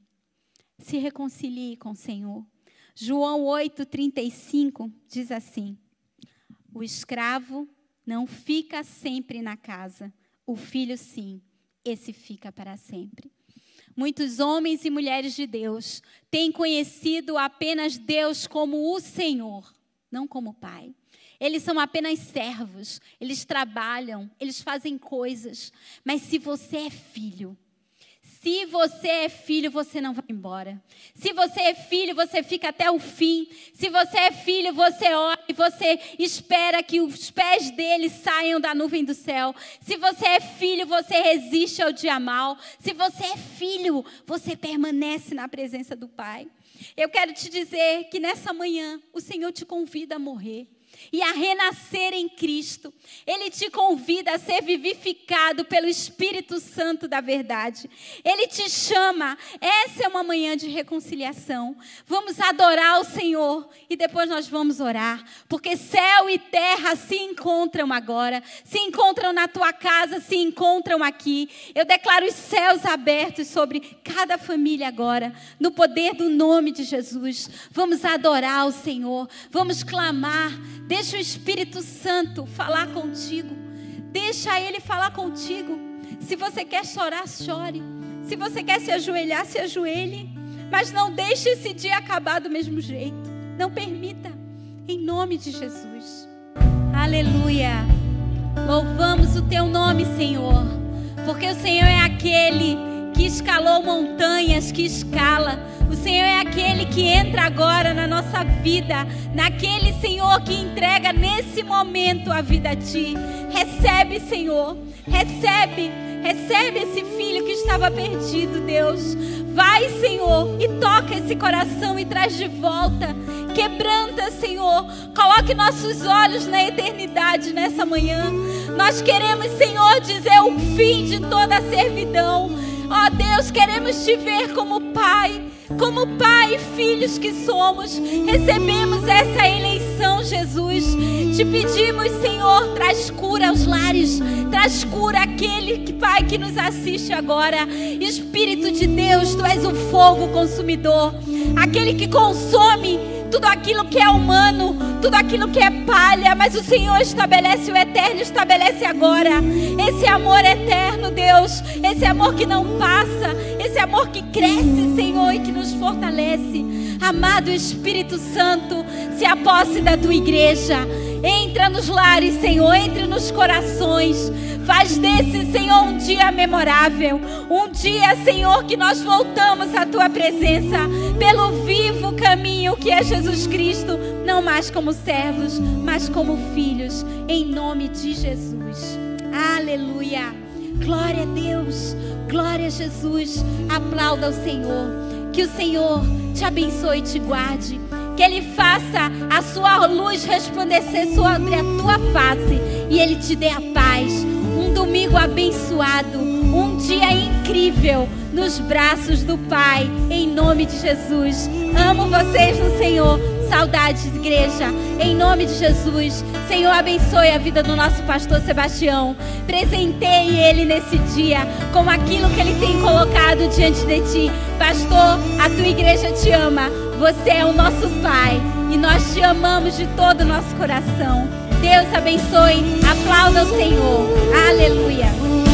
se reconcilie com o Senhor. João 8,35 diz assim: O escravo não fica sempre na casa, o filho sim, esse fica para sempre. Muitos homens e mulheres de Deus têm conhecido apenas Deus como o Senhor, não como Pai. Eles são apenas servos, eles trabalham, eles fazem coisas. Mas se você é filho, se você é filho, você não vai embora. Se você é filho, você fica até o fim. Se você é filho, você ora e você espera que os pés dele saiam da nuvem do céu. Se você é filho, você resiste ao dia mal. Se você é filho, você permanece na presença do Pai. Eu quero te dizer que nessa manhã o Senhor te convida a morrer e a renascer em Cristo. Ele te convida a ser vivificado pelo Espírito Santo da verdade. Ele te chama. Essa é uma manhã de reconciliação. Vamos adorar o Senhor e depois nós vamos orar, porque céu e terra se encontram agora, se encontram na tua casa, se encontram aqui. Eu declaro os céus abertos sobre cada família agora, no poder do nome de Jesus. Vamos adorar o Senhor, vamos clamar Deixa o Espírito Santo falar contigo. Deixa ele falar contigo. Se você quer chorar, chore. Se você quer se ajoelhar, se ajoelhe. Mas não deixe esse dia acabar do mesmo jeito. Não permita. Em nome de Jesus. Aleluia. Louvamos o teu nome, Senhor. Porque o Senhor é aquele que escalou montanhas, que escala o Senhor é aquele que entra agora na nossa vida, naquele Senhor que entrega nesse momento a vida a Ti. Recebe, Senhor, recebe, recebe esse filho que estava perdido, Deus. Vai, Senhor, e toca esse coração e traz de volta. Quebranta, Senhor. Coloque nossos olhos na eternidade nessa manhã. Nós queremos, Senhor, dizer o fim de toda a servidão. Ó oh, Deus, queremos te ver como Pai como pai e filhos que somos, recebemos essa eleição, Jesus. Te pedimos, Senhor, traz cura aos lares, traz cura àquele que, Pai, que nos assiste agora. Espírito de Deus, tu és o fogo consumidor, aquele que consome tudo aquilo que é humano, tudo aquilo que é palha, mas o Senhor estabelece o eterno, estabelece agora. Esse amor eterno, Deus, esse amor que não passa, esse amor que cresce, Senhor, e que nos fortalece. Amado Espírito Santo, se aposse da tua igreja. Entra nos lares, Senhor, entre nos corações. Faz desse, Senhor, um dia memorável. Um dia, Senhor, que nós voltamos à tua presença pelo vivo caminho que é Jesus Cristo, não mais como servos, mas como filhos, em nome de Jesus. Aleluia. Glória a Deus. Glória a Jesus. Aplauda o Senhor. Que o Senhor te abençoe e te guarde. Que Ele faça a sua luz resplandecer sobre a tua face e Ele te dê a paz um domingo abençoado, um dia incrível nos braços do Pai, em nome de Jesus. Amo vocês no Senhor. Saudades, igreja. Em nome de Jesus. Senhor, abençoe a vida do nosso pastor Sebastião. Presenteie ele nesse dia com aquilo que ele tem colocado diante de ti. Pastor, a tua igreja te ama. Você é o nosso Pai e nós te amamos de todo o nosso coração. Deus abençoe. Aplauda o Senhor. Aleluia.